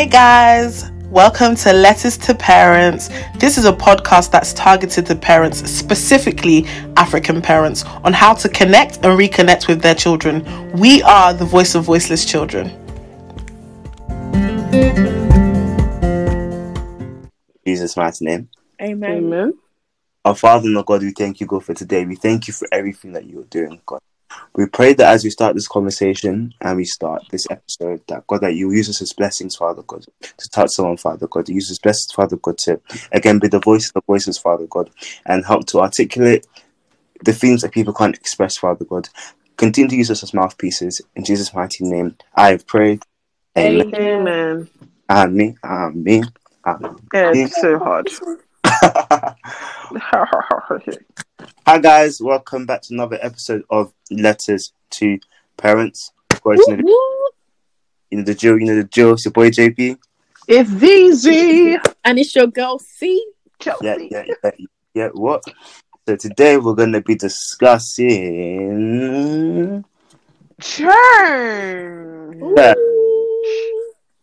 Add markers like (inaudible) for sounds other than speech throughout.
Hey guys, welcome to Letters to Parents. This is a podcast that's targeted to parents, specifically African parents, on how to connect and reconnect with their children. We are the voice of voiceless children. Jesus' mighty name. Amen. Amen. Our Father and our God, we thank you, God, for today. We thank you for everything that you're doing, God. We pray that as we start this conversation and we start this episode, that God, that you use us as blessings, Father God, to touch someone, Father God. You use us blessings, Father God, to again be the voice of the voices, Father God, and help to articulate the themes that people can't express, Father God. Continue to use us as mouthpieces. In Jesus' mighty name, I have prayed. Amen. Amen. Amen. Amen. Amen. Yeah, it's so hard. (laughs) (laughs) Hi guys, welcome back to another episode of Letters to Parents. Of course, you know, the, you know the drill, you know the drill. It's your boy JP. it's easy. And it's your girl C. Chelsea. Yeah, yeah, yeah, yeah. What? So today we're gonna be discussing Turn. Yeah.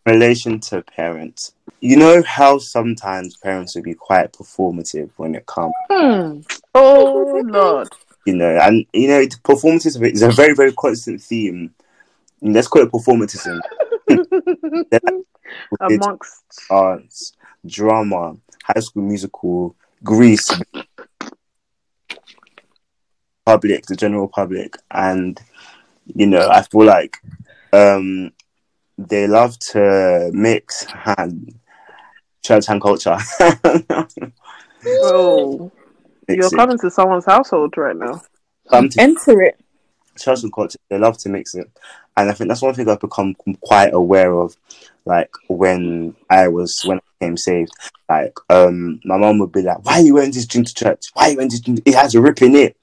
relation to parents. You know how sometimes parents will be quite performative when it comes, Hmm. Oh Lord. you know, and you know, performative is a very, very constant theme. Let's call it performatism. (laughs) Amongst arts, drama, high school musical, Grease, public, the general public, and you know, I feel like um, they love to mix and church and culture. (laughs) oh, you're it. coming to someone's household right now. Come to Enter it. church and culture, they love to mix it. And I think that's one thing I've become quite aware of, like when I was when I became saved. Like, um, my mom would be like, "Why are you wearing this jean to church? Why are you wearing this jean? It has a rip in it."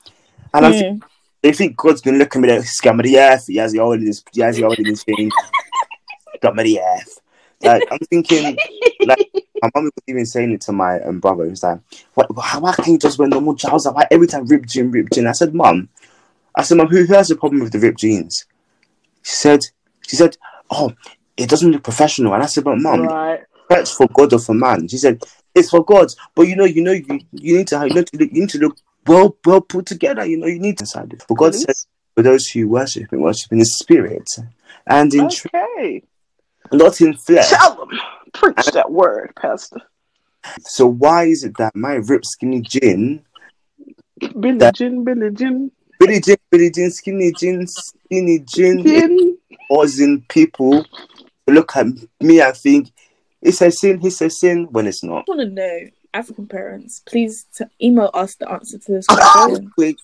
And I'm Mm. they think God's been looking at me like, "Scam of the earth." He has the old this, he has the old this thing. Scam of the earth. Like I'm thinking, like my mom was even saying it to my um, brother. He was like, "Why, why why can't you just wear normal trousers? Why every time rip jean, rip jean?" I said, "Mom." I said, Mom, who, who has a problem with the ripped jeans? She said, she said, oh, it doesn't look professional. And I said, but Mom, Right. that's for God or for man. She said, it's for God. But you know, you know, you, you need to, you need to, look, you need to look well, well put together. You know, you need to decide it. For God Please. said, for those who worship Him, worship in the Spirit and in truth, Okay. Not in flesh. Tell them. Preach that word, Pastor. So why is it that my ripped skinny jean, Billy That- Jean, Billy Jean, Billy jean, Billy jean, skinny jean, skinny jean, Jean. causing people to look at me I think it's a sin, it's a sin when it's not. I want to know, African parents, please t- email us the answer to this (laughs) question. Wait,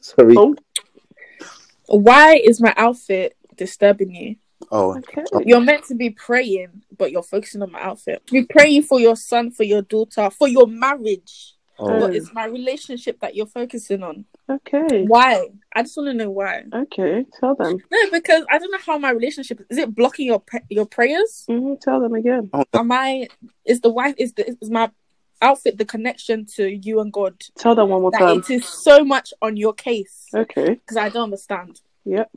sorry. Oh, Why is my outfit disturbing you? Oh, okay. You're meant to be praying, but you're focusing on my outfit. Be praying for your son, for your daughter, for your marriage. oh. But it's my relationship that you're focusing on. Okay. Why? I just want to know why. Okay. Tell them. No, because I don't know how my relationship is. It blocking your your prayers? hmm Tell them again. Am I? Is the wife? Is the is my outfit the connection to you and God? Tell them one more That time. it is so much on your case Okay. because I don't understand. Yep.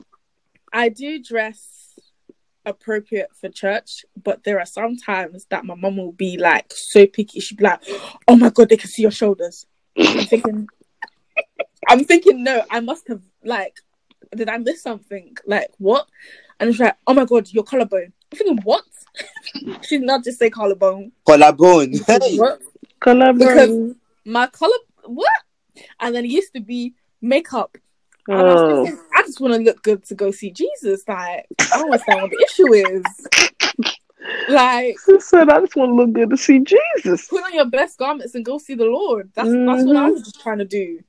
I do dress appropriate for church, but there are some times that my mum will be like so picky. She'd be like, "Oh my god, they can see your shoulders." I'm thinking, I'm thinking, no, I must have like, did I miss something? Like what? And it's like, "Oh my god, your collarbone." I'm thinking, what? (laughs) She'd not just say collarbone. collarbone. Hey. What? Collaborate. My collar? What? And then it used to be makeup. And I, was Oh. thinking, I just want to look good to go see Jesus. Like, I don't understand what the issue is. Like, She said, I just want to look good to see Jesus. put on your best garments and go see the Lord. That's that's what I Mhm. was just trying to do.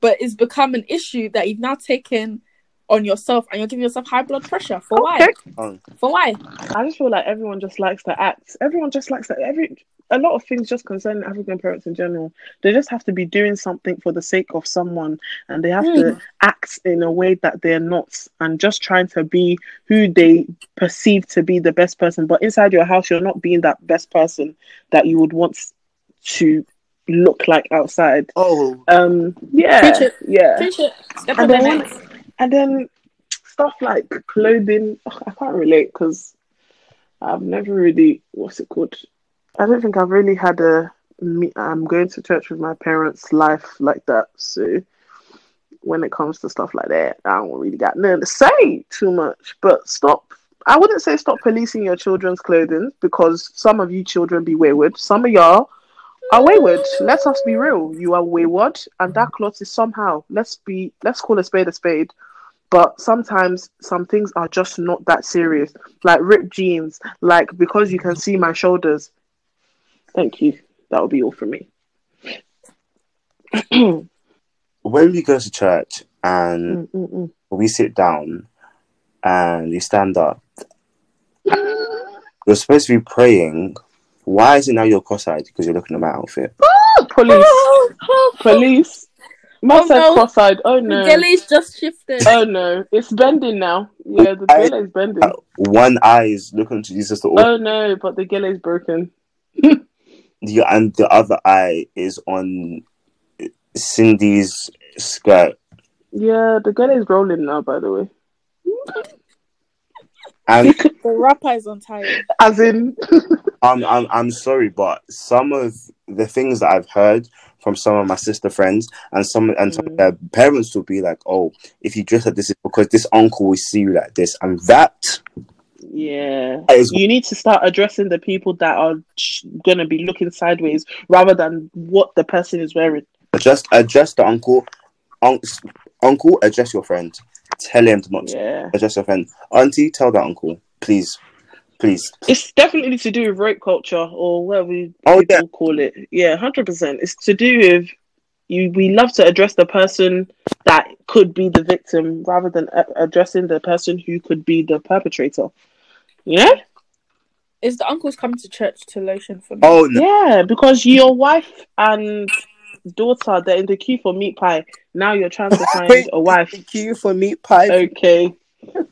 But it's become an issue that you've now taken on yourself and you're giving yourself high blood pressure. For why? Okay. Oh, For why? I just feel like everyone just likes to act. Everyone just likes to every a lot of things just concerning African parents in general. They just have to be doing something for the sake of someone and they have to act in a way that they're not and just trying to be who they perceive to be the best person. But inside your house you're not being that best person that you would want to look like outside. oh, Um yeah. Preach it. Yeah. Preach it. Step And on then- next. And then stuff like clothing, ugh, I can't relate because I've never really what's it called? I don't think I've really had a me I'm going to church with my parents life like that. So when it comes to stuff like that, I don't really got nothing to say too much. But stop I wouldn't say stop policing your children's clothing because some of you children be wayward. Some of y'all are wayward. Let us be real. You are wayward, and that cloth is somehow. Let's be. Let's call a spade a spade. But sometimes some things are just not that serious. Like ripped jeans. Like because you can see my shoulders. Thank you. That will be all for me. (clears throat) When we go to church and Mm, mm, mm. we sit down and you stand up, you're supposed to be praying. Why is it now you're cross-eyed because you're looking at my outfit? (gasps) Police. (gasps) Police. Man Oh, said no. cross-eyed. Oh no, The no. Gele's just shifted. Oh no. It's bending now. Yeah, the I- gele is bending. One eye is looking to Jesus, the Oh no, but the gele is broken. The and the other eye is on Cindy's skirt. Yeah, the girl is rolling now. By the way, And (laughs) The rapper is on time. as in, I'm I'm I'm sorry, but some of the things that I've heard from some of my sister friends and some and some of Mm. their parents will be like, "Oh, if you dress like this, it's because this uncle will see you like this," and that yeah, you need to start addressing the people that are sh- gonna be looking sideways rather than what the person is wearing. just address the uncle, un- uncle, address your friend, tell him to not Yeah, address your friend, auntie, tell that uncle, please, please. it's definitely to do with rape culture or whatever we Oh, yeah. call it. Yeah, hundred percent. It's to do with you. We love to address the person that could be the victim rather than a- addressing the person who could be the perpetrator. You know? Is the uncles coming to church to lotion for me? Oh no, Yeah, because your wife and daughter they're in the queue for meat pie. Now you're trying to (laughs) find Wait, a wife. thank you for meat pie. Okay.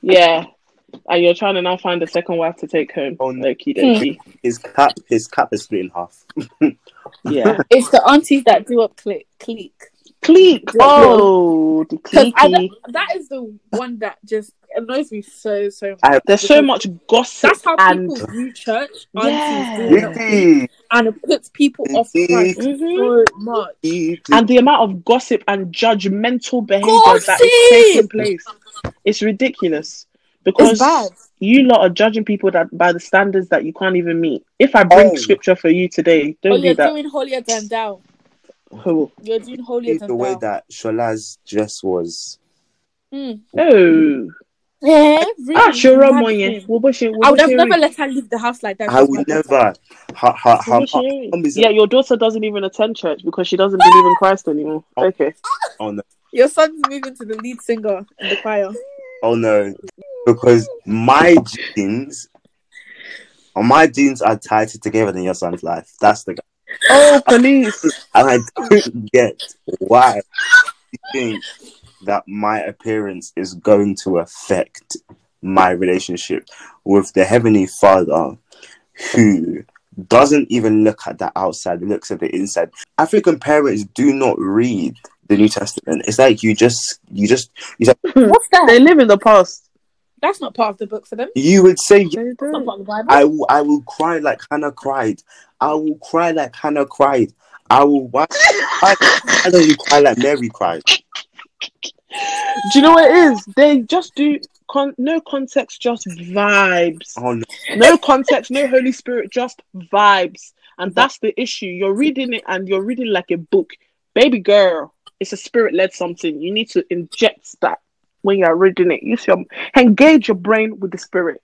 Yeah. And you're trying to now find a second wife to take home. Oh, no. Okie dokie. His cap, his cap is split in half. (laughs) Yeah. It's the aunties that do up click clique. Clique. Oh, the 'Cause I cliquey. that is the one that just annoys me so so much. I- There's so much gossip That's how and people view church. Yeah. doing and it puts people off Christ Mhm. so much. and the amount of gossip and judgmental behavior that is Gossip! taking place. It's ridiculous. Because It's you lot are judging people that by the standards that you can't even meet. If I bring Oh. scripture for you today, Oh, don't you're do that. doing holier than thou. Oh. You're doing holier the than way that Shola's dress was. Mm. Oh. Yeah, really. Ah, sure, mad Moye. thing. Wo bo ṣe- wo I would have never let her leave the house like that. I would never. Her, her, her, Wo bo ṣe rí? mum is Yeah, your daughter doesn't even attend church because she doesn't believe in Christ anymore. Oh. Okay. oh no, Your son's moving to the lead singer in the choir. oh no, because my jeans, my jeans are tighter together than your son's life. That's the guy, Oh, police. and (laughs) I don't get why you think that my appearance is going to affect my relationship with the heavenly Father, who doesn't even look at the outside, looks at the inside. African parents do not read the New Testament. It's like you just, you just, (laughs) What's that? They live in the past. That's not part of the book for them. you would say, They That's not part of the Bible. I will, I will cry like Hannah cried. I will cry like Hannah cried. I will. Why, why, why don't you cry like Mary cried? Do you know what it is? They just do con- no context, just vibes. Oh no, No context, no Holy Spirit, just vibes. And that's the issue. You're reading it and you're reading like a book. Baby girl, it's a spirit led something. You need to inject that when you're reading it. Use your engage your brain with the spirit.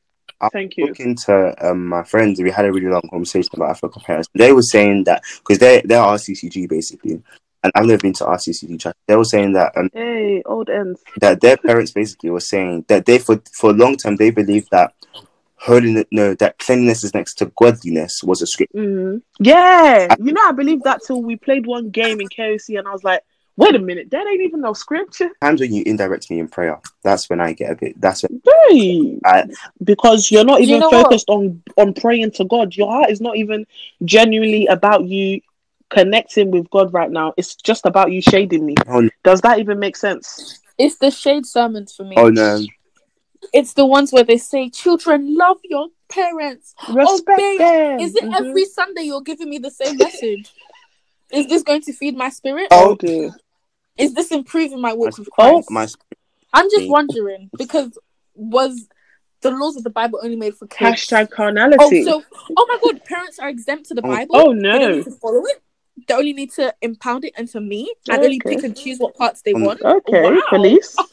Thank you. talking to um, my friends, we had a really long conversation about African parents. They were saying that because they they're RCCG basically, and I've never been to RCCG church. They were saying that um, Hey, old ends. that their parents basically were saying that they for for a long time they believed that holiness, no, that cleanliness is next to godliness was a script. hmm Yeah, you know, I believe that till we played one game in KOC, and I was like, wait a minute, that ain't even no scripture. Times when you indirect me in prayer, that's when I get a bit. That's when Hey, I because you're not You even know what? focused on on praying to God. Your heart is not even genuinely about you connecting with God right now. It's just about you shading me. oh no, Does that even make sense? It's the shade sermons for me. oh no. It's the ones where they say, "Children, love your parents. Respect babe, them. Is it Mhm. every Sunday you're giving me the same message? Is this going to feed my spirit? Oh dear. Is this improving my walk My- with Oh, My I'm just me. wondering because was the laws of the Bible only made for kids? Hashtag Oh, carnality. so oh my god, parents are exempt to the Oh. Bible. Oh, They don't no. need to follow it. They only need to impound it into me and only pick and choose what parts they Um, want. Okay, Wow. police. (laughs)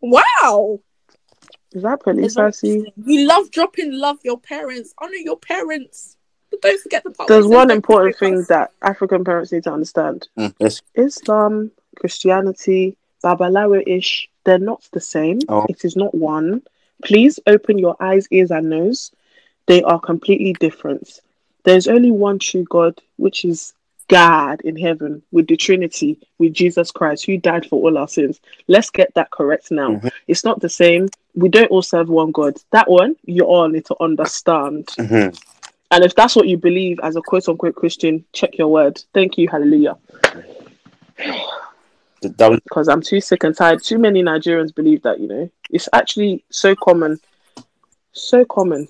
Wow. Is that police I see? You love dropping love your parents. Honor your parents. But don't forget the part. There's where it says one important thing us. that African parents need to understand. Mm, yes. Islam, Christianity, Babalawo-ish, they're not the same. Oh. It is not one. Please open your eyes, ears, and nose. They are completely different. There's only one true God, which is God in heaven, with the Trinity, with Jesus Christ, who died for all our sins. Let's get that correct now. Mhm. It's not the same. We don't all serve one God. That one, you all need to understand. Mhm. And if that's what you believe as a quote unquote Christian, check your word. Thank you, hallelujah. That that was Because I'm too sick and tired. Too many Nigerians believe that, you know. It's actually so common. So common.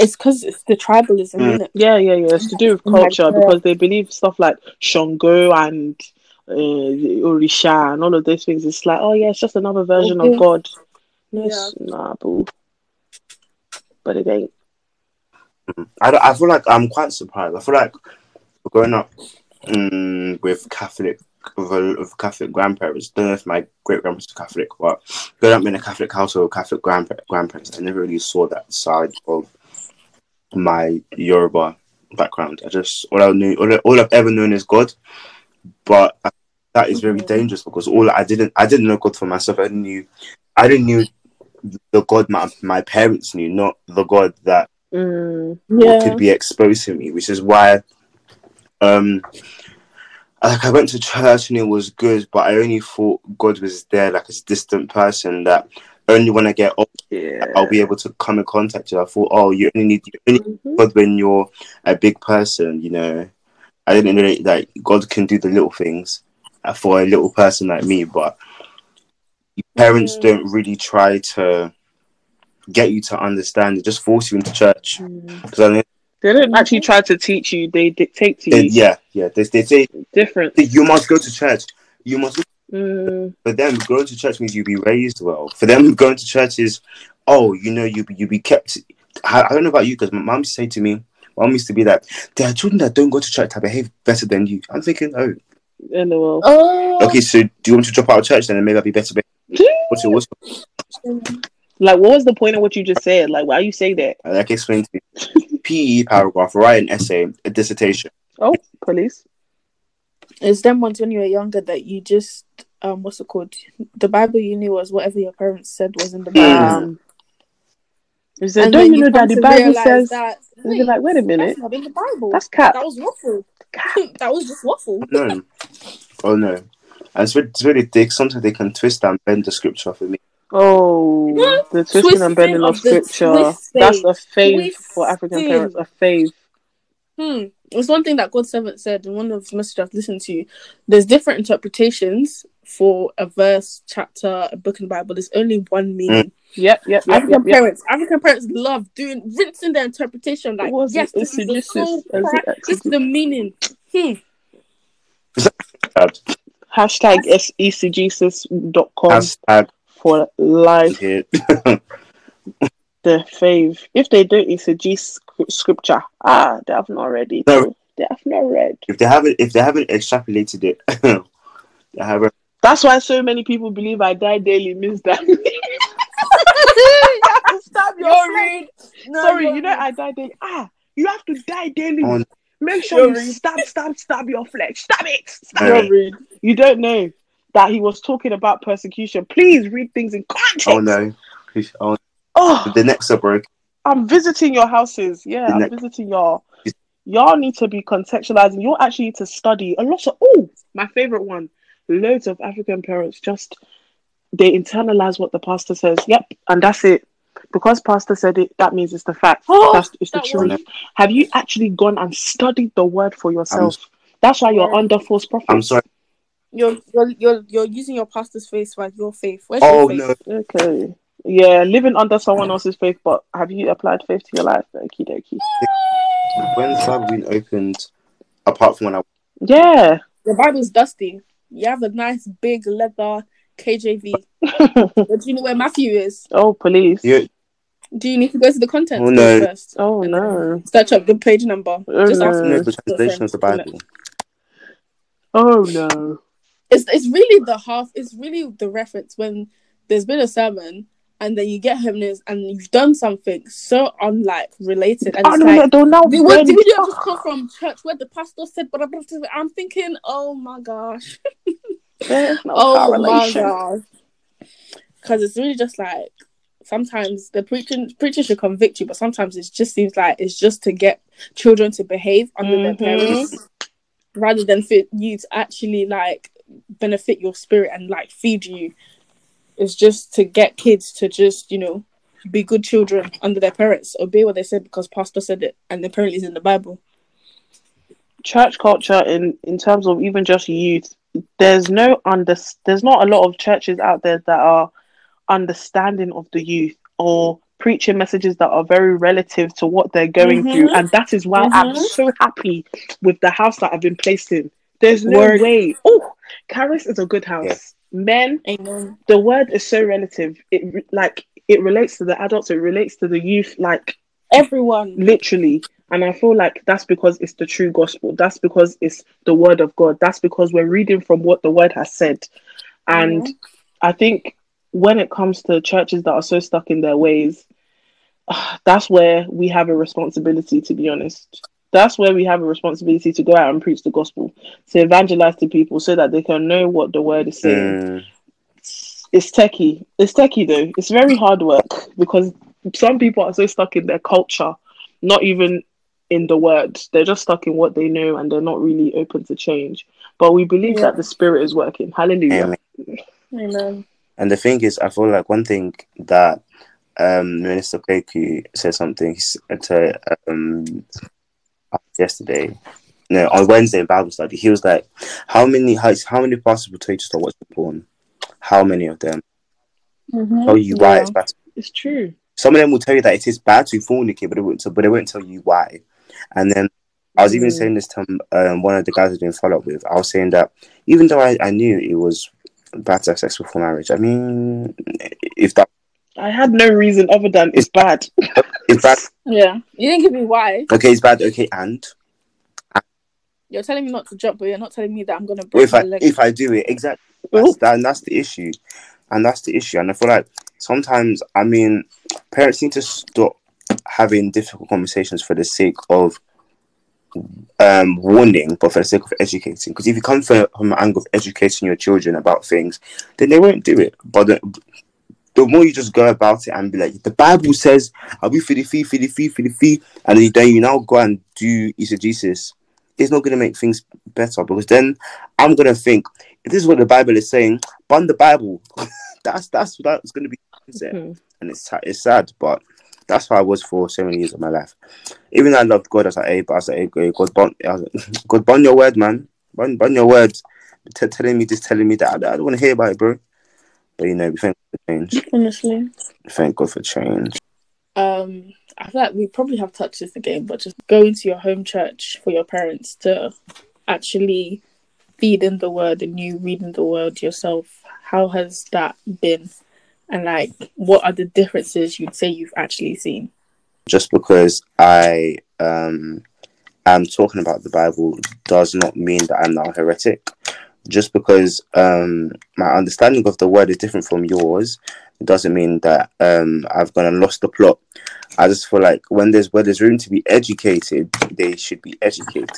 It's because it's the tribalism, Mm. isn't it? Yeah, yeah, yeah. It's to do with culture because they believe stuff like Shango and uh, Orisha and all of those things. It's like, oh, yeah, it's just another version Okay. of God. No, it's- Nah, boo. But it ain't. I, don't- I feel like I'm quite surprised. I feel like growing up mm, with Catholic with, a, with Catholic grandparents. Don't know if my great grandparents are Catholic, but growing up in a Catholic household, with Catholic grandpa- grandparents, I never really saw that side of my Yoruba background. I just all I knew, all, I- all I've ever known is God, but I, that is very dangerous because all I didn't, I didn't know God for myself. I knew, I didn't knew the God my my parents knew, not the God that Mm, what could be exposed to me, which is why um like I went to church and it was good, but I only thought God was there like a distant person that only when I get old yeah. I'll be able to come in contact with. I thought, oh, you only need you only need Mhm. God when you're a big person, you know. I didn't know that God can do the little things uh, for a little person like me, but parents Mm. don't really try to get you to understand. They just force you into church Mm. because I know They don't actually try to teach you, they dictate to They, you. yeah, yeah. They, they say Different. you must go to church. You must. Mm, For them, going to church means you'll be raised well. For them, going to church is, oh, you know, you be, you be kept. I, I don't know about you because my mom used to say to me, my mom used to be like, there are children that don't go to church that behave better than you. I'm thinking, oh, LOL. Oh, okay. So do you want to drop out of church then, and maybe I'll be better? What's your what's (laughs) Like, what was the point of what you just said? Like, why you say that? I can explain to you. (laughs) PE paragraph, write an essay, a dissertation. Oh, police. it's them ones when you were younger that you just um, what's it called? The Bible you knew was whatever your parents said was in the Bible. Um, you said, And don't then you know that the Bible says that, And you're like, wait a minute. that's not in the Bible. that's cap? that was waffle. (laughs) (laughs) that was just waffle. No, oh no. And it's really, it's really thick. Sometimes they can twist and bend the scripture for me. Oh, the twisting Twisting and bending of of scripture. That's a fave for African parents. A fave. Hmm. It's one thing that God's servant said in one of his messages I've listened to. There's different interpretations for a verse, chapter, a book in the Bible. There's only one meaning. Yep, yep, yep, African yep, yep. parents, African parents love doing rinsing their interpretation. Like, What was yes, it? this is the Exegesis. soul Is it cry- this is the meaning. Hmm. Bad. Hashtag exegesis.com Hashtag for life. here. (laughs) The fave. If they don't exegete sc- scripture, ah, they have not read it. No. They have not read. if they haven't if they haven't extrapolated it, (laughs) they haven't. That's why so many people believe I die daily means that. (laughs) you have to stab your You're flesh. rude. No, Sorry, you're you know. I die daily. Ah, you have to die daily. Oh, Make sure You're you rude. stab, stab, stab your flesh. Stab it. Stab No. it. You're. You don't know that he was talking about persecution. Please read things in context. oh no. Oh, Oh, the necks are broken. I'm visiting your houses. Yeah, The I'm next- visiting y'all. Y'all need to be contextualizing. You actually need to study a lot of. Oh, my favorite one. Loads of African parents just they internalize what the pastor says. Yep, and that's it. Because pastor said it, that means it's the fact. (gasps) Oh, that's it's the truth. one. Have you actually gone and studied the word for yourself? that's why you're under false prophets. I'm sorry. You're, you're you're you're using your pastor's face right? your faith. Where's Oh your no. Okay. Yeah, living under someone else's faith, but have you applied faith to your life? Okie dokie. When's the Bible been opened? Apart from when I Yeah. The Bible's dusty. You have a nice big leather KJV. (laughs) but do you know where Matthew is? oh, police. you Do you need to go to the content Oh, no. first? Oh no. Search up the page number. Oh, Just no. know me. the translation of the Bible. Oh no. It's it's really the half. It's really the reference when there's been a sermon and then you get hymnals and you've done something so unlike related and Oh it's no, like. no, now The word did you just come from church where the pastor said, but I'm thinking, oh my gosh, (laughs) There's no (laughs) oh my gosh, because it's really just like sometimes the preaching preaching should convict you, but sometimes it just seems like it's just to get children to behave under Mhm. their parents rather than for you to actually like benefit your spirit and like feed you. is just to get kids to just you know be good children under their parents, obey what they said because pastor said it, and apparently it's in the Bible. church culture in in terms of even just youth there's no under there's not a lot of churches out there that are understanding of the youth or preaching messages that are very relative to what they're going Mhm. through and that is why i'm Mhm. so happy with the house that i've been placed in there's no Word. way oh Caris is a good house men Amen. the word is so relative it like it relates to the adults it relates to the youth like Everyone. literally and i feel like that's because it's the true gospel that's because it's the word of god that's because we're reading from what the word has said and Mhm. i think when it comes to churches that are so stuck in their ways that's where we have a responsibility to be honest that's where we have a responsibility to go out and preach the gospel to evangelize to people so that they can know what the word is saying Mm, it's techie. It's techie though. It's very hard work because some people are so stuck in their culture, not even in the word. They're just stuck in what they know and they're not really open to change. But we believe Yeah. that the spirit is working. Hallelujah. amen. Amen. And the thing is, I feel like one thing that um, Minister Peku said something to um, yesterday, no, on Wednesday in Bible study. He was like, "How many how, how many pastors will tell you to stop watching porn? How many of them tell you why Yeah. it's bad? It's true. Some of them will tell you that it is bad to fornicate, but they won't, but they won't tell you why. And then I was even Mm. saying this to um, one of the guys I doing follow up with. I was saying that even though I, I knew it was bad to have sex before marriage, I mean, if that I had no reason other than it's bad. (laughs) is bad, Yeah. You didn't give me why. okay, it's bad, okay, and You're telling me not to jump, but you're not telling me that I'm gonna break if my I leg. if I do it exactly, that's, that, and that's the issue, and that's the issue. And I feel like sometimes, I mean, parents need to stop having difficult conversations for the sake of um warning, but for the sake of educating. Because if you come from, from an angle of educating your children about things, then they won't do it. But the, the more you just go about it and be like, the Bible says, "I'll be fee, for the fee, the fee," and then then you now go and do exegesis, it's not going to make things better because then I'm going to think if this is what the Bible is saying, burn the Bible. (laughs) that's that's what that's going to be. Mhm. and it's it's sad, but that's how I was for so many years of my life. Even though I loved God, I was like, hey, but I was like, hey, God, I like, (laughs) God, burn your word, man, burn, burn your words, T- telling me just telling me that. I, I don't want to hear about it, bro. But you know, we thank God for change. Honestly. Thank God for change. Um, I feel like we probably have touched this again, but just going to your home church for your parents to actually feed in the word and you reading the word yourself. How has that been? And like, what are the differences you'd say you've actually seen? Just because I um am talking about the Bible does not mean that I'm now a heretic. Just because um my understanding of the word is different from yours, doesn't mean that um I've gone and lost the plot. I just feel like when there's where there's room to be educated, they should be educated,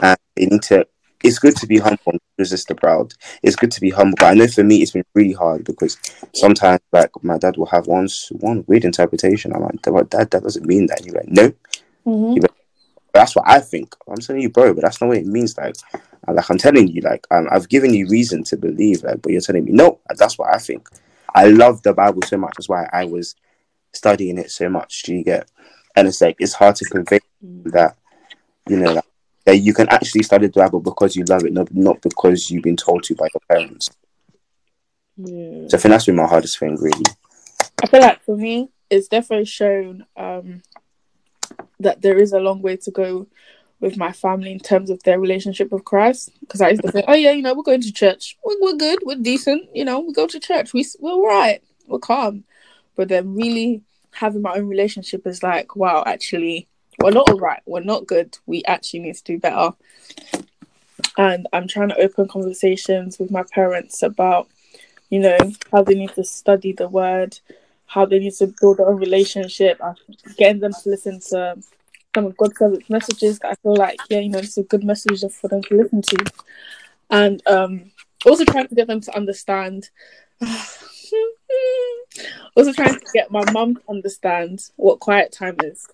and they need to. It's good to be humble and resist the proud. It's good to be humble, but I know for me it's been really hard because sometimes like my dad will have one one weird interpretation. I'm like, "Dad, that doesn't mean that. You're like, no, Mm-hmm. that's what I think. I'm telling you, bro, but that's not what it means. Like, like I'm telling you, like um, I've given you reason to believe, like, but you're telling me no. That's what I think. I love the Bible so much. That's why I was studying it so much. Do you get? And it's like it's hard to convey that, you know, that, that you can actually study the Bible because you love it, not not because you've been told to by your parents. Yeah. So I think that's been my hardest thing, really. I feel like for me, it's definitely shown um, that there is a long way to go with my family in terms of their relationship with Christ. Because I used to think, oh yeah, you know, we're going to church. We're, we're good. We're decent. You know, we go to church. We we're right. We're calm. But then really having my own relationship is like, wow, actually, we're not all right. We're not good. We actually need to do better. And I'm trying to open conversations with my parents about, you know, how they need to study the word, how they need to build own relationship, getting them to listen to some of God's messages that I feel like, yeah, you know, it's a good message for them to listen to. And um, also trying to get them to understand. (sighs) also trying to get my mum to understand what quiet time is.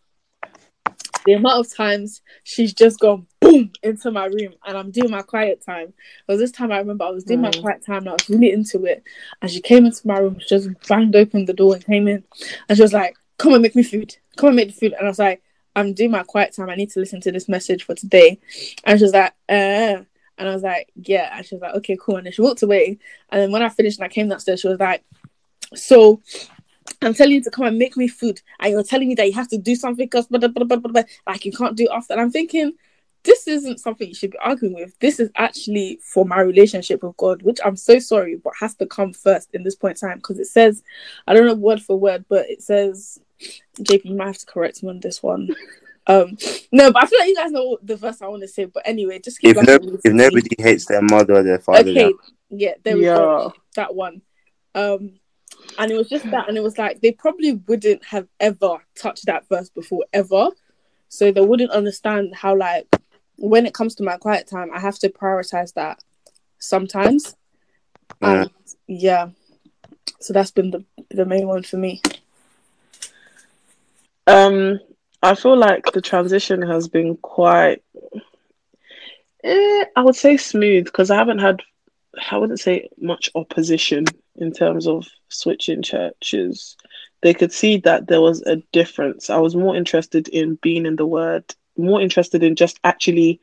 The amount of times she's just gone boom into my room and I'm doing my quiet time. Because this time I remember I was doing my quiet time and I was really into it. And she came into my room, she just banged open the door and came in. And she was like, Come and make me food. Come and make the food. And I was like, I'm doing my quiet time. I need to listen to this message for today. And she was like, uh, and I was like, yeah. And she was like, okay, cool. And then she walked away. And then when I finished and I came downstairs, she was like, so I'm telling you to come and make me food. And you're telling me that you have to do something because blah blah blah blah blah. like you can't do it after. And I'm thinking, this isn't something you should be arguing with. This is actually for my relationship with God, which I'm so sorry, but has to come first in this point in time because it says, I don't know word for word, but it says JP, you might have to correct me on this one. (laughs) Um, no, but I feel like you guys know the verse I want to say. But anyway, just if, no, if nobody hates their mother or their father, okay, yeah, there we yeah. go. That one. Um, and it was just that, and it was like they probably wouldn't have ever touched that verse before ever, so they wouldn't understand how like when it comes to my quiet time, I have to prioritize that sometimes. Yeah. And yeah, so that's been the the main one for me. Um, I feel like the transition has been quite, eh, I would say smooth because I haven't had, I wouldn't say much opposition in terms of switching churches. They could see that there was a difference. I was more interested in being in the word, more interested in just actually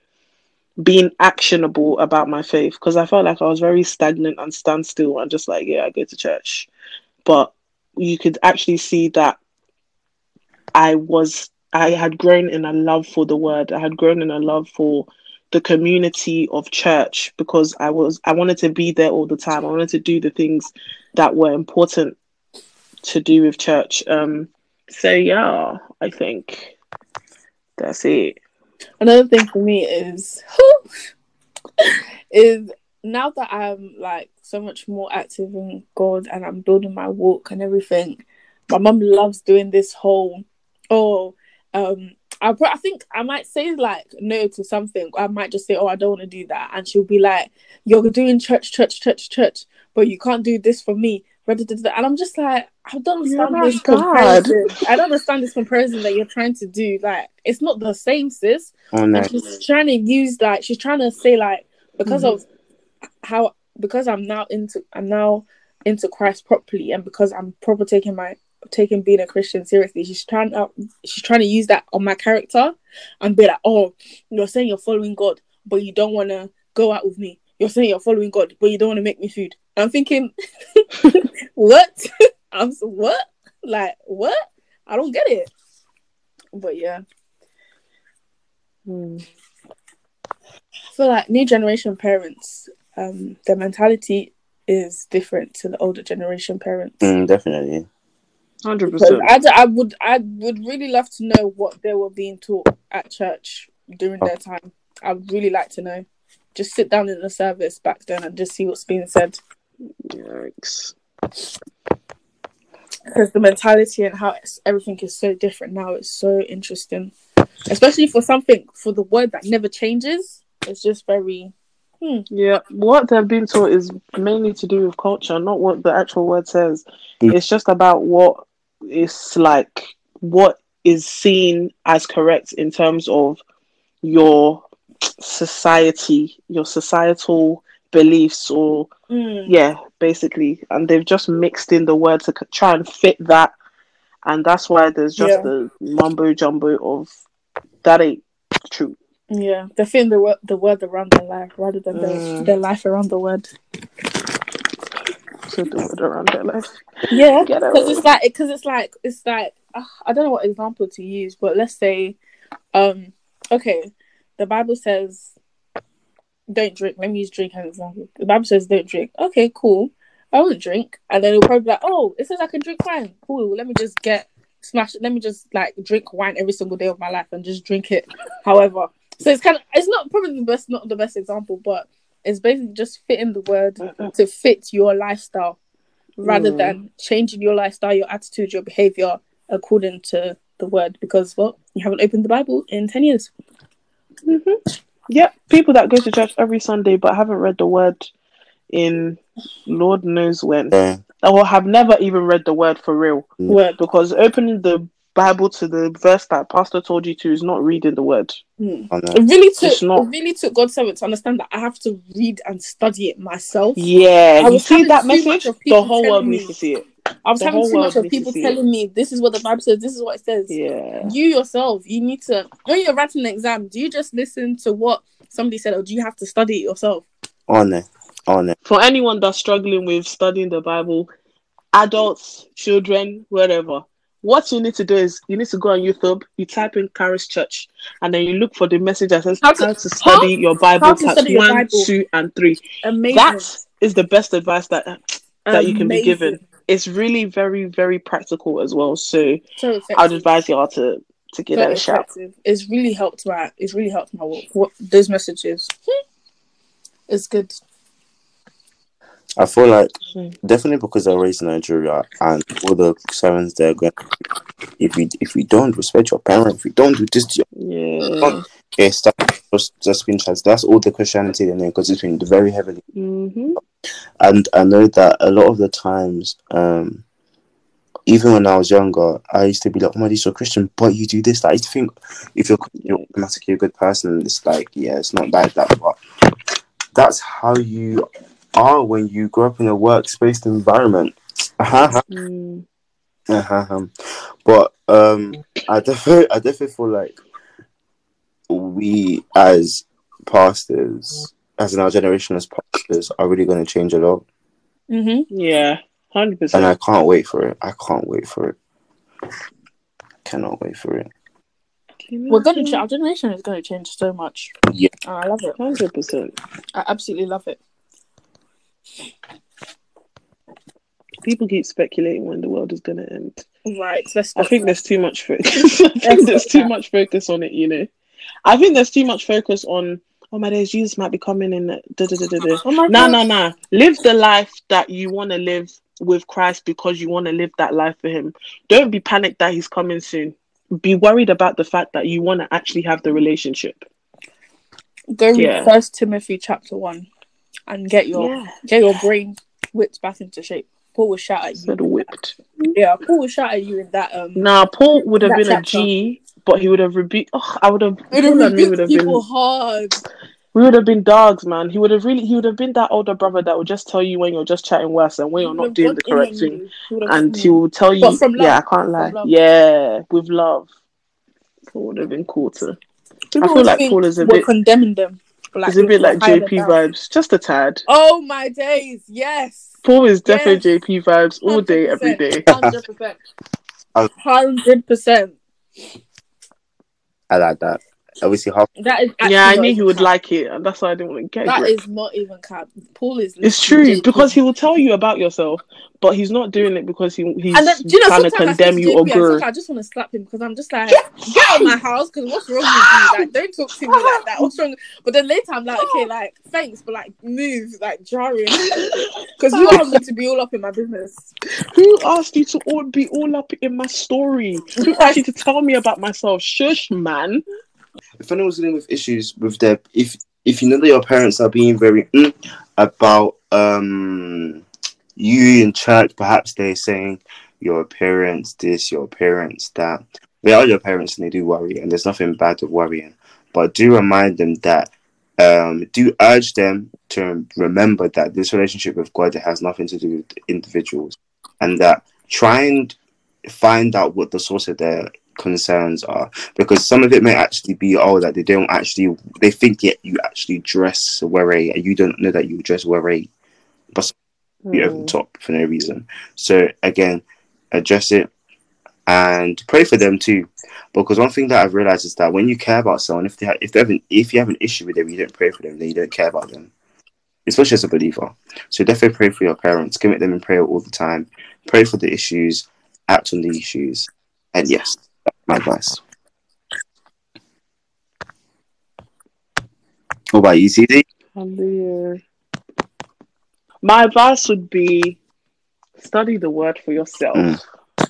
being actionable about my faith because I felt like I was very stagnant and standstill and just like, yeah, I go to church. But you could actually see that I was I had grown in a love for the word. I had grown in a love for the community of church because I was I wanted to be there all the time. I wanted to do the things that were important to do with church. Um so yeah, I think that's it. Another thing for me is (laughs) is now that I'm like so much more active in God and I'm building my walk and everything, my mum loves doing this whole oh, um, I, I think I might say like no to something. I might just say, oh, I don't want to do that, and she'll be like, you're doing church, church, church, church, but you can't do this for me. And I'm just like, I don't understand yeah, this God. comparison. I don't understand this comparison that you're trying to do. Like, it's not the same, sis. Oh, no. And she's trying to use like she's trying to say like because mm-hmm. of how because I'm now into I'm now into Christ properly, and because I'm proper taking my taking being a Christian seriously. She's trying to she's trying to use that on my character and be like, oh, you're saying you're following God, but you don't want to go out with me. You're saying you're following God, but you don't want to make me food. I'm thinking, (laughs) what? (laughs) I'm what? Like what? I don't get it. But yeah. Hmm. I feel like new generation parents, um, their mentality is different to the older generation parents. Mm, definitely. Hundred percent. I, I would I would really love to know what they were being taught at church during their time. I would really like to know. Just sit down in the service back then and just see what's being said. Yikes. Because the mentality and how everything is so different now is so interesting, especially for something for the word that never changes. It's just very Hmm. Yeah, what they've been taught is mainly to do with culture, not what the actual word says. Mm. It's just about what is like what is seen as correct in terms of your society, your societal beliefs, or mm. yeah, basically. And they've just mixed in the word to try and fit that, and that's why there's just yeah. the mumbo jumbo of that ain't true. Yeah, they fit the word the word around their life rather than mm. their, their life around the word. Said the word around their life. Yeah, because it's like because it's like it's like uh, I don't know what example to use, but let's say, um, okay, the Bible says don't drink. Let me use drink as an example. The Bible says don't drink. Okay, cool. I won't drink, and then it'll probably be like, oh, it says I can drink wine. Cool. Let me just get smash. Let me just like drink wine every single day of my life and just drink it. However, so it's kind of it's not probably the best, not the best example, but it's basically just fitting the word to fit your lifestyle rather Mm. than changing your lifestyle, your attitude, your behavior according to the word because well, you haven't opened the Bible in ten years. Yeah, people that go to church every Sunday but haven't read the word in Lord knows when, Yeah. or have never even read the word for real. Word. Because opening the Bible to the verse that Pastor told you to is not reading the word. Hmm. I know. It really took It's not. it really took God's servant to understand that I have to read and study it myself. Yeah, I you was see that message? The whole world telling needs to see it. I was The having too much of people see telling me this is what the Bible says, this is what it says. Yeah. You yourself, you need to when you're writing an exam, do you just listen to what somebody said or do you have to study it yourself? On it. On it. For anyone that's struggling with studying the Bible, adults, children, wherever, what you need to do is you need to go on YouTube, you type in Caris Church, and then you look for the message that says How how to- to, study your Bible to parts your one, Bible. two, and three. Amazing. That is the best advice that that you can be given. It's really very, very practical as well. So So. I'd advise y'all to to give so that a shot. It's really helped my it's really helped my work. What those messages. Hmm. It's good. I feel like Hmm. definitely because they're raised in Nigeria and all the sermons they're going. If you if you don't respect your parents, if you don't do this to your Yeah. yes, that's just just been trans. That's all the Christianity they know because it's been very heavily. hmm And I know that a lot of the times, um, even when I was younger, I used to be like, "Oh my, you're Christian, but you do this." That I used to think if you're you're automatically a good person, it's like, yeah, it's not like that, but that's how you are when you grow up in a workspace environment. Uh-huh. Mm. Uh-huh. But um, I definitely, I definitely feel like we as pastors, as in our generation as pastors, are really going to change a lot, Mm-hmm. Yeah. Hundred and percent. And I can't wait for it. I can't wait for it. Cannot wait for it. We're gonna ch- our generation is gonna change so much. Yeah. And I love it. Hundred percent. I absolutely love it. People keep speculating when the world is gonna end. Right. Let's I think there's too much focus. (laughs) I think there's too much focus on it. You know, I think there's too much focus on. Oh my days, Jesus might be coming in. Da, da, da, da, da. Oh my No, God. no, no. Live the life that you want to live with Christ because you want to live that life for Him. Don't be panicked that He's coming soon. Be worried about the fact that you want to actually have the relationship. Go read Yeah. First Timothy chapter one, and get your Yeah, get your brain whipped back into shape. Paul will shout at you. said whipped. Yeah, Paul will shout at you in that. Um, Nah, Paul would have been a chapter. G, but he would have rebuked. Oh, I would have. it Paul and me rebuked would have people been. hard. We would have been dogs, man. He would have really. He would have been that older brother that would just tell you when you're just chatting worse and when you're not doing the correct thing. He and he will tell you. Love. Yeah, I can't lie. Yeah, with love. Paul would have been cool to. People feel like Paul is a we're bit- condemning them. Like, it's a bit like JP vibes, just a tad. Oh my days! Yes. Paul is definitely Yes. JP vibes all day, every day. Hundred percent. Hundred (laughs) percent. I like that. Obviously, half That is actually Yeah, I knew he would cap. like it, and that's why I didn't want to get That grip. is not even cap. Paul is. It's true because he will tell you about yourself, but he's not doing it because he, he's And then, you know, trying to condemn you JP or and grow. I just want to slap him because I'm just like, get out of my house because what's wrong with you? Like, don't talk to me like that. What's wrong? But then later I'm like, okay, like, thanks, but like, move, like, jarring. (laughs) Because you want me to be all up in my business. Who asked you to all be all up in my story? Who (laughs) asked you to tell me about myself? Shush, man. If anyone's dealing with issues with their if if you know that your parents are being very mm, about um you in church perhaps they're saying your parents this your parents that. They are your parents and they do worry and there's nothing bad with worrying but do remind them that um do urge them to remember that this relationship with god has nothing to do with individuals and that try and find out what the source of their concerns are because some of it may actually be oh that they don't actually they think yet you actually dress were and you don't know that you dress were but be over the Mm. top for no reason. So again, address it and pray for them too. Because one thing that I've realized is that when you care about someone, if they ha- if they have an if you have an issue with them, you don't pray for them, then you don't care about them. Especially as a believer. So definitely pray for your parents, commit them in prayer all the time, pray for the issues, act on the issues. And yes, my advice. What about you? My advice would be study the word for yourself. Mm.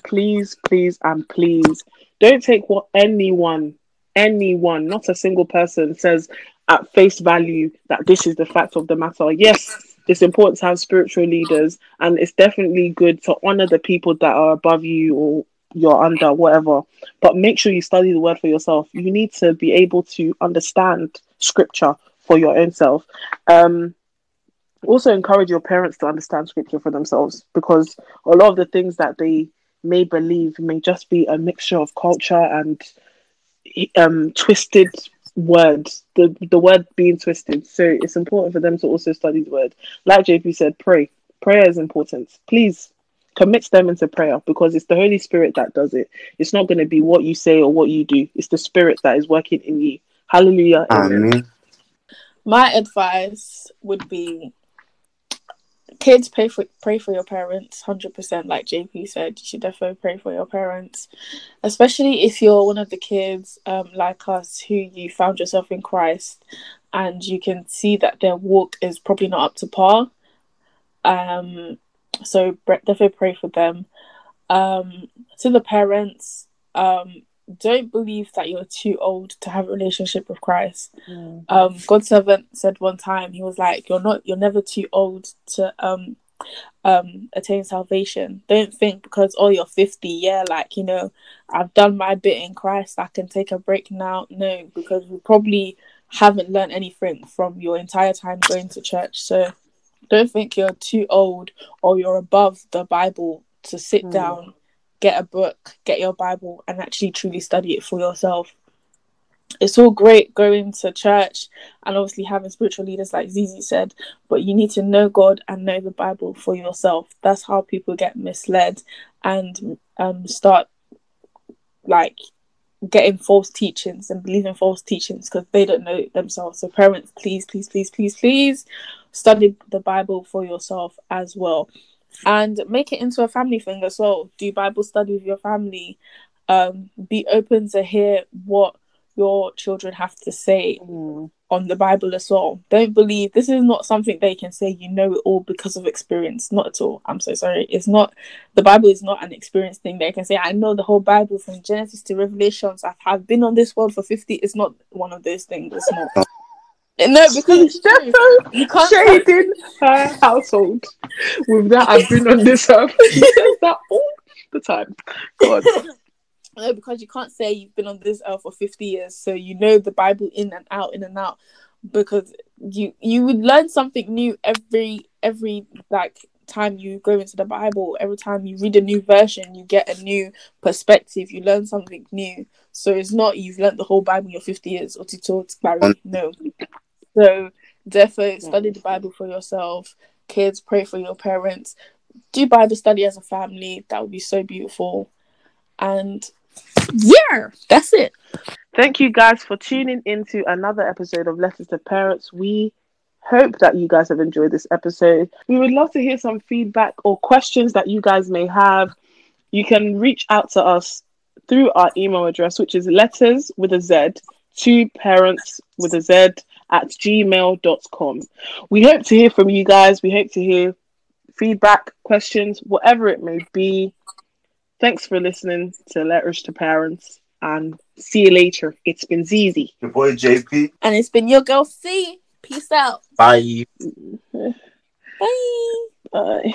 Please, please, and please don't take what anyone, anyone, not a single person says at face value that this is the fact of the matter. Yes, it's important to have spiritual leaders, and it's definitely good to honor the people that are above you or you're under, whatever. But make sure you study the word for yourself. You need to be able to understand scripture for your own self. Um, also encourage your parents to understand scripture for themselves because a lot of the things that they may believe may just be a mixture of culture and um, twisted words the the word being twisted so it's important for them to also study the word like jp said pray prayer is important please commit them into prayer because it's the holy spirit that does it. It's not going to be what you say or what you do. It's the spirit that is working in you. Hallelujah. Amen. Amen. My advice would be kids pray for pray for your parents 100% like jp said you should definitely pray for your parents. Especially if you're one of the kids um, like us who you found yourself in christ and you can see that their walk is probably not up to par. Um, so definitely pray for them. Um, to the parents um, don't believe that you're too old to have a relationship with christ. Um God's servant said one time he was like you're not you're never too old to um um attain salvation. Don't think because oh you're 50 yeah like you know I've done my bit in Christ I can take a break now. No because you probably haven't learned anything from your entire time going to church. So don't think you're too old or you're above the Bible to sit Mm. down get a book get your Bible and actually truly study it for yourself it's all great going to church and obviously having spiritual leaders like Zizi said, but you need to know God and know the Bible for yourself. That's how people get misled and um start like getting false teachings and believing false teachings because they don't know themselves. So parents, please, please, please, please, please study the Bible for yourself as well. And make it into a family thing as well. Do Bible study with your family. Um, be open to hear what your children have to say Mm. on the Bible as well. Don't believe this is not something they can say you know it all because of experience. Not at all. I'm so sorry. It's not the Bible is not an experience thing. They can say I know the whole Bible from Genesis to Revelations. I've, I've been on this world for 50. It's not one of those things. It's not. (laughs) No, because true. You can't shading her household with that I've been on this earth. (laughs) Says that all the time. God. (coughs) No, because you can't say you've been on this earth for 50 years, so you know the Bible in and out, in and out. Because you you would learn something new every every like time you go into the Bible. Every time you read a new version, you get a new perspective. You learn something new. So it's not you've learned the whole Bible in your 50 years or to Barry. No. So therefore study the Bible for yourself. Kids, pray for your parents. Do Bible study as a family. That would be so beautiful. And yeah, that's it. Thank you guys for tuning into another episode of Letters to Parents. We hope that you guys have enjoyed this episode. We would love to hear some feedback or questions that you guys may have. You can reach out to us through our email address, which is letters with a Z to parents with a Z at gmail.com. We hope to hear from you guys. We hope to hear feedback, questions, whatever it may be. Thanks for listening to Letters to Parents and see you later. It's been Zizi. Your boy JP. And it's been your girl C. Peace out. Bye. Bye. Bye.